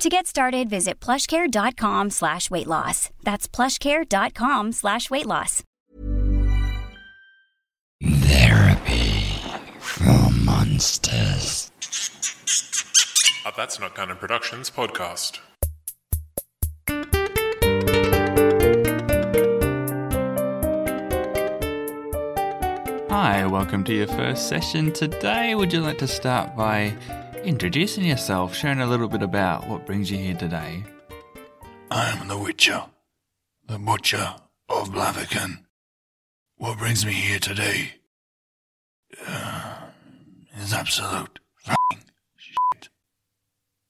To get started, visit plushcare.com slash weight loss. That's plushcare.com slash weight loss. Therapy for monsters. A That's Not Canon Productions podcast. Hi, welcome to your first session today. Would you like to start by introducing yourself, sharing a little bit about what brings you here today? I am the Witcher, the Butcher of Blaviken. What brings me here today uh, is absolute f***ing shit.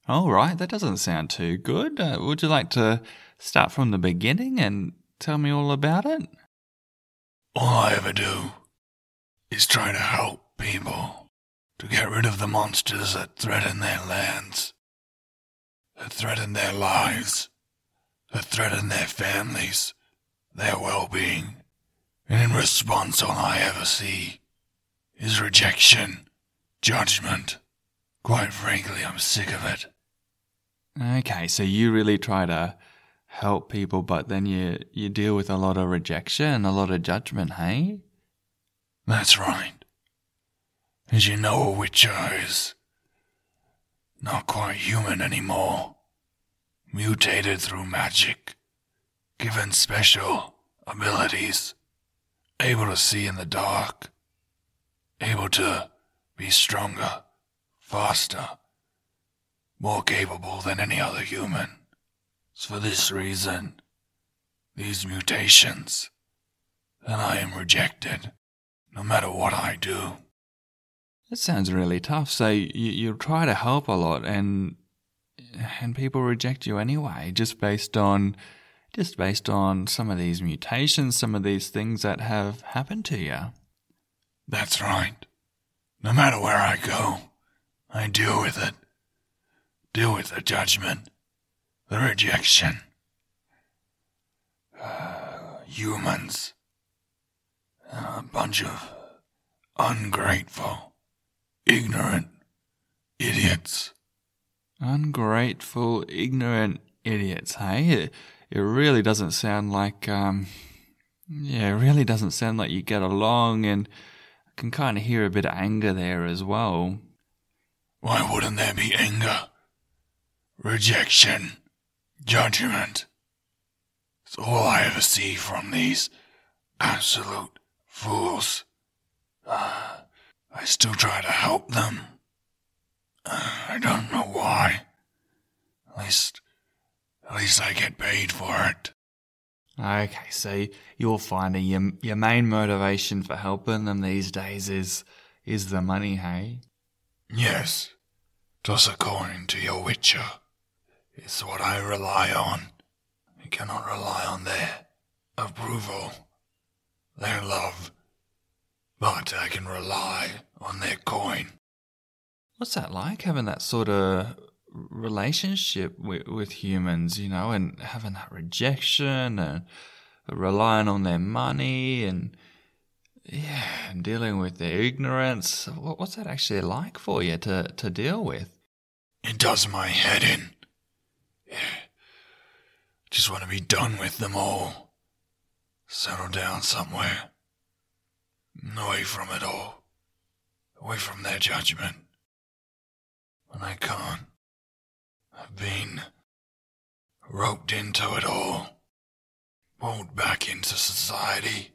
All right, that doesn't sound too good. Uh, would you like to start from the beginning and tell me all about it? All I ever do is try to help people to get rid of the monsters that threaten their lands, that threaten their lives, that threaten their families, their well-being. And in response, all I ever see is rejection, judgment. Quite frankly, I'm sick of it. Okay, so you really try to help people, but then you, you deal with a lot of rejection, and a lot of judgment, hey? That's right. As you know, a witcher is not quite human anymore. Mutated through magic, given special abilities, able to see in the dark, able to be stronger, faster, more capable than any other human. It's for this reason, these mutations, that I am rejected, no matter what I do. That sounds really tough. So you, you try to help a lot and and people reject you anyway, just based on just based on some of these mutations, some of these things that have happened to you. That's right. No matter where I go, I deal with it. Deal with the judgment, the rejection. Uh, humans. A bunch of ungrateful, ignorant idiots. Ungrateful, ignorant idiots, hey? It, it really doesn't sound like, um, yeah, it really doesn't sound like you get along, and I can kind of hear a bit of anger there as well. Why wouldn't there be anger? Rejection, judgment. It's all I ever see from these absolute fools. Uh, I still try to help them. I don't know why. At least, at least I get paid for it. Okay, so you're finding your your main motivation for helping them these days is is the money, hey? Yes, just according to your Witcher, it's what I rely on. I cannot rely on their approval, their love, but I can rely on their coin. What's that like having that sort of relationship with, with humans, you know, and having that rejection and relying on their money and yeah, and dealing with their ignorance. What, what's that actually like for you to, to deal with? It does my head in. Yeah. Just want to be done with them all. Settle down somewhere. Away from it all. Away from their judgment. But I can't. I've been roped into it all. Pulled back into society.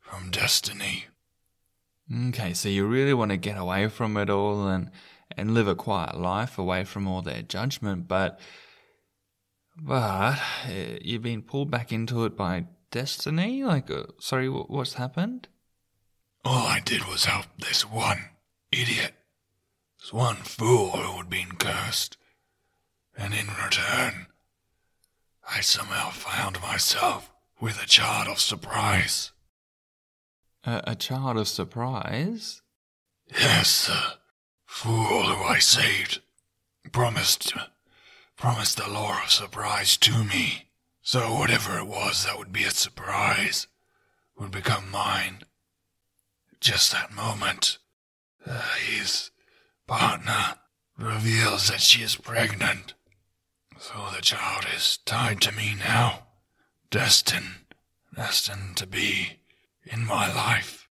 From destiny. Okay, so you really want to get away from it all and and live a quiet life away from all their judgment, but but uh, you've been pulled back into it by destiny. Like, uh, sorry, wh- what's happened? All I did was help this one idiot, this one fool who had been cursed, and in return, I somehow found myself with a child of surprise. A, a child of surprise? Yes, the fool who I saved promised promised the law of surprise to me. So whatever it was that would be a surprise would become mine. Just that moment, uh, his partner reveals that she is pregnant. So the child is tied to me now, destined, destined to be in my life.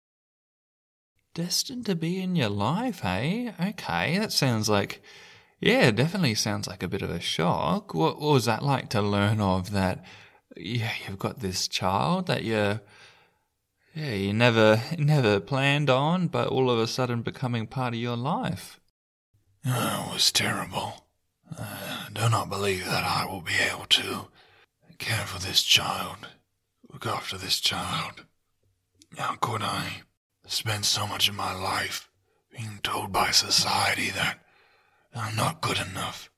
Destined to be in your life, hey? Okay, that sounds like. Yeah, it definitely sounds like a bit of a shock. What, what was that like to learn of that? Yeah, you've got this child that you. Yeah, you never never planned on, but all of a sudden becoming part of your life. Oh, it was terrible. I do not believe that I will be able to care for this child, look after this child. How could I spend so much of my life being told by society that I'm not good enough,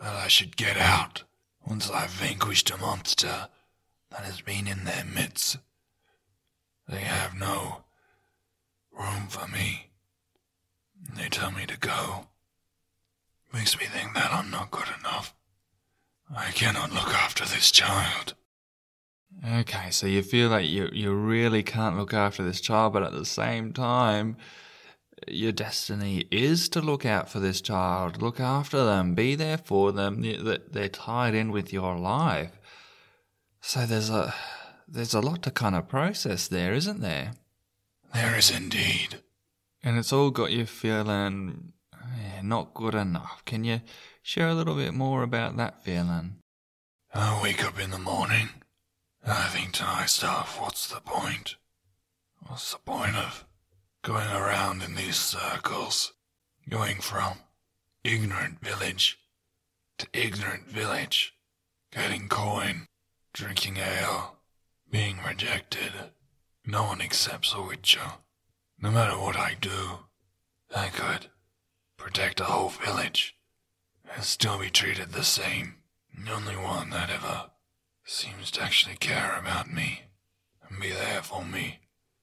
that I should get out once I've vanquished a monster that has been in their midst? They have no room for me. They tell me to go. Makes me think that I'm not good enough. I cannot look after this child. Okay, so you feel like you you really can't look after this child, but at the same time, your destiny is to look out for this child, look after them, be there for them. They're tied in with your life. So there's a there's a lot to kind of process there, isn't there? There is indeed. And it's all got you feeling yeah, not good enough. Can you share a little bit more about that feeling? I wake up in the morning. I think to myself, what's the point? What's the point of going around in these circles? Going from ignorant village to ignorant village, getting coin, drinking ale, being rejected. No one accepts a witcher. No matter what I do, I could protect a whole village and still be treated the same. The only one that ever seems to actually care about me and be there for me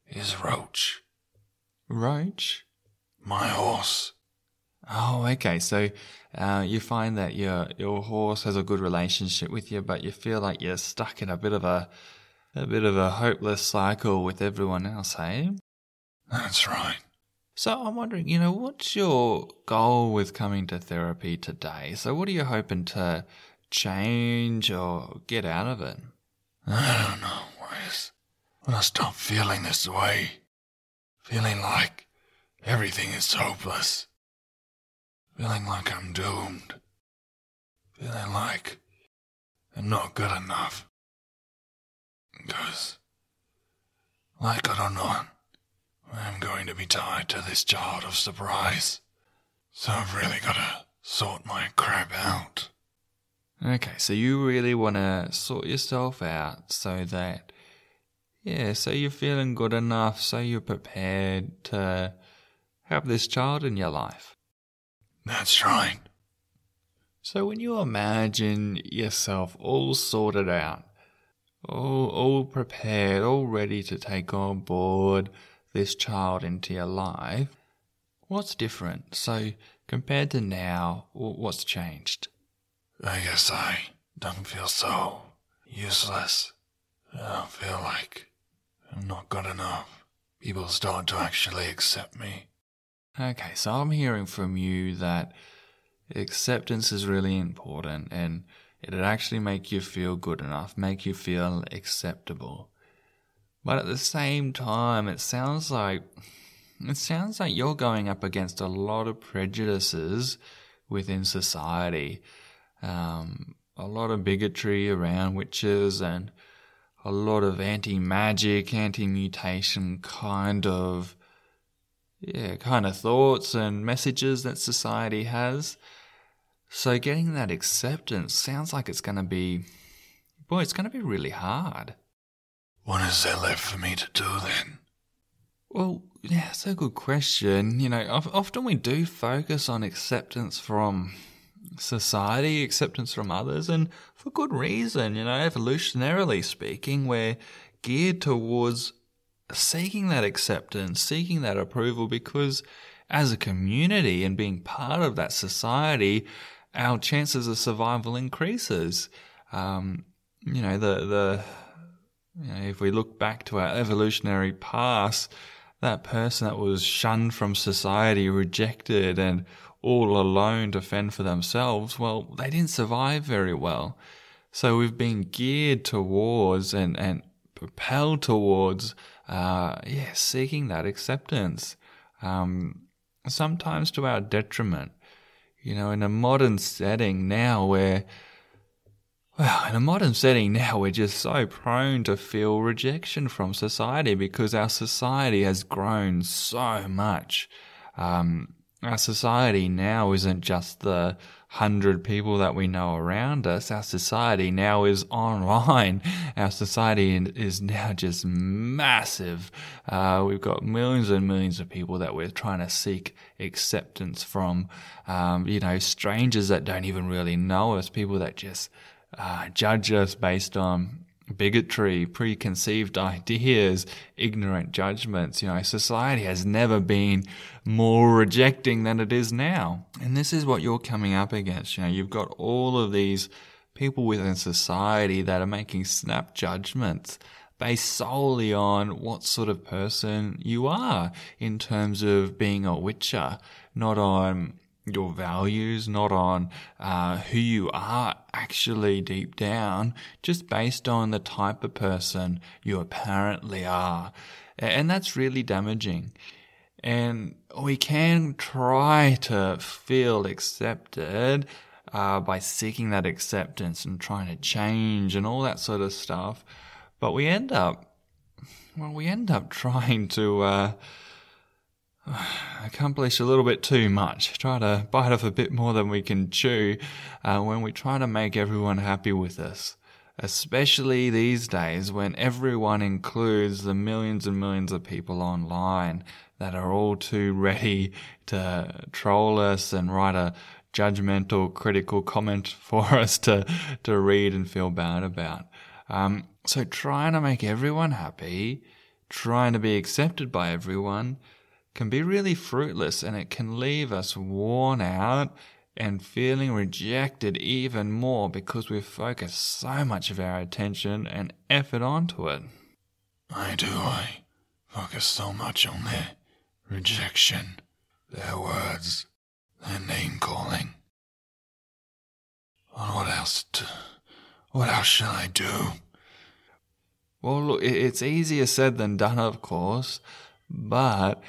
is Roach. Roach? My horse. Oh, okay. So uh, you find that your your horse has a good relationship with you, but you feel like you're stuck in a bit of a a bit of a hopeless cycle with everyone else, hey? That's right. So I'm wondering, you know, what's your goal with coming to therapy today? So what are you hoping to change or get out of it? I don't know, Wes. When I stop feeling this way, feeling like everything is hopeless, feeling like I'm doomed, feeling like I'm not good enough. Because, like it or not, I'm going to be tied to this child of surprise. So I've really got to sort my crap out. Okay, so you really want to sort yourself out so that, yeah, so you're feeling good enough, so you're prepared to have this child in your life. That's right. So when you imagine yourself all sorted out, all, all prepared, all ready to take on board this child into your life, what's different? So compared to now, what's changed? I guess I don't feel so useless. I don't feel like I'm not good enough. People start to actually accept me. Okay, so I'm hearing from you that acceptance is really important and it'd actually make you feel good enough, make you feel acceptable. But at the same time, it sounds like it sounds like you're going up against a lot of prejudices within society um, a lot of bigotry around witches and a lot of anti-magic, anti-mutation kind of yeah, kind of thoughts and messages that society has. So getting that acceptance sounds like it's going to be boy, it's going to be really hard. What is there left for me to do then? Well, yeah, that's a good question. You know, often we do focus on acceptance from society, acceptance from others, and for good reason. You know, evolutionarily speaking, we're geared towards seeking that acceptance, seeking that approval, because as a community and being part of that society, our chances of survival increases. Um, you know, the the you know, if we look back to our evolutionary past, that person that was shunned from society, rejected, and all alone to fend for themselves, well, they didn't survive very well. So we've been geared towards and, and propelled towards, uh, yeah, seeking that acceptance. Um, sometimes to our detriment. You know, in a modern setting now where, well, in a modern setting now, we're just so prone to feel rejection from society because our society has grown so much. Um, our society now isn't just the hundred people that we know around us. Our society now is online. Our society is now just massive. Uh, we've got millions and millions of people that we're trying to seek acceptance from. Um, you know, strangers that don't even really know us, people that just uh, judge us based on bigotry, preconceived ideas, ignorant judgments. You know, society has never been more rejecting than it is now. And this is what you're coming up against. You know, you've got all of these people within society that are making snap judgments based solely on what sort of person you are in terms of being a witcher, not on your values, not on uh, who you are actually deep down, just based on the type of person you apparently are. And that's really damaging. And we can try to feel accepted uh, by seeking that acceptance and trying to change and all that sort of stuff. But we end up, well, we end up trying to, uh, accomplish a little bit too much, try to bite off a bit more than we can chew uh, when we try to make everyone happy with us. Especially these days when everyone includes the millions and millions of people online that are all too ready to troll us and write a judgmental, critical comment for us to, to read and feel bad about. Um, so trying to make everyone happy, trying to be accepted by everyone, can be really fruitless and it can leave us worn out and feeling rejected even more because we've focused so much of our attention and effort onto it. I do. I focus so much on their rejection, their words, their name calling. On what else? To, what else shall I do? Well, look, it's easier said than done, of course, but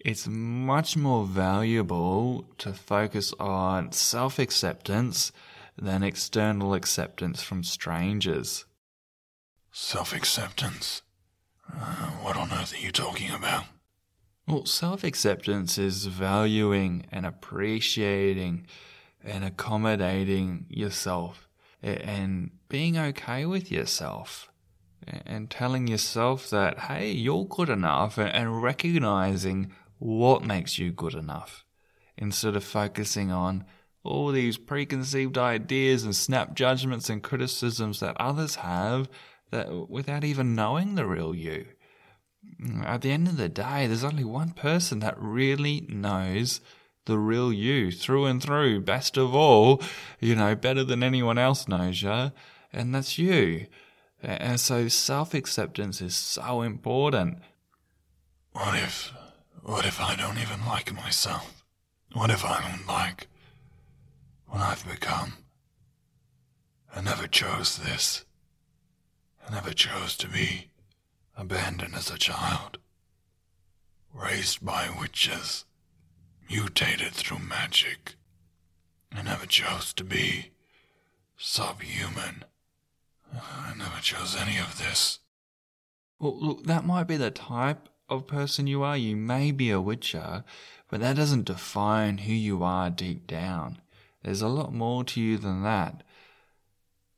it's much more valuable to focus on self acceptance than external acceptance from strangers. Self acceptance? Uh, what on earth are you talking about? Well, self acceptance is valuing and appreciating and accommodating yourself and being okay with yourself and telling yourself that, hey, you're good enough and recognizing what makes you good enough instead of focusing on all these preconceived ideas and snap judgments and criticisms that others have that without even knowing the real you. At the end of the day, there's only one person that really knows the real you through and through, best of all, you know, better than anyone else knows you, and that's you. And so self acceptance is so important. What if what if I don't even like myself? What if I don't like what I've become? I never chose this. I never chose to be abandoned as a child, raised by witches, mutated through magic. I never chose to be subhuman. I never chose any of this. Well, look, that might be the type of person you are. You may be a witcher, but that doesn't define who you are deep down. There's a lot more to you than that.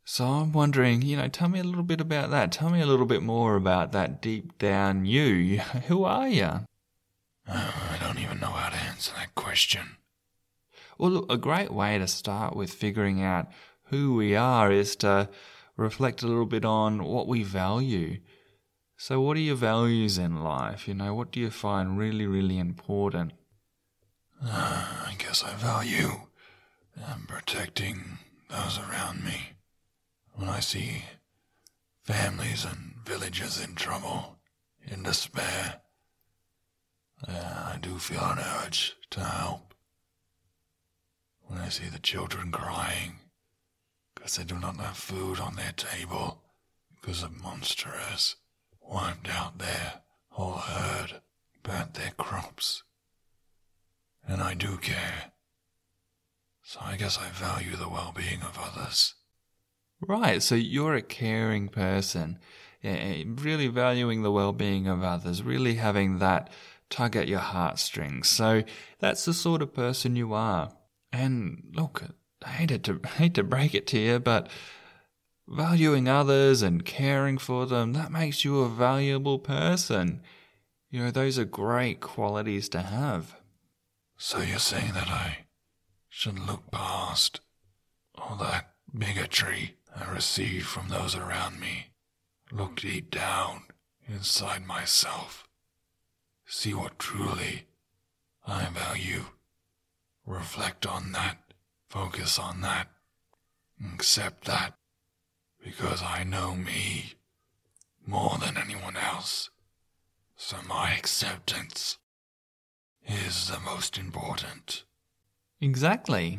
So I'm wondering, you know, tell me a little bit about that. Tell me a little bit more about that deep down you. Who are you? Oh, I don't even know how to answer that question. Well, look, a great way to start with figuring out who we are is to reflect a little bit on what we value. So, what are your values in life? You know, what do you find really, really important? Uh, I guess I value um, protecting those around me. When I see families and villages in trouble, in despair, uh, I do feel an urge to help. When I see the children crying because they do not have food on their table because of monster has wiped out their whole herd, burnt their crops. And I do care. So I guess I value the well being of others. Right, so you're a caring person, eh, really valuing the well being of others, really having that tug at your heartstrings. So that's the sort of person you are. And look, I hate to hate to break it to you, but valuing others and caring for them, that makes you a valuable person. You know, those are great qualities to have. So you're saying that I should look past all that bigotry I receive from those around me. Look deep down inside myself. See what truly I value. Reflect on that. Focus on that. Accept that. Because I know me more than anyone else. So my acceptance is the most important. Exactly.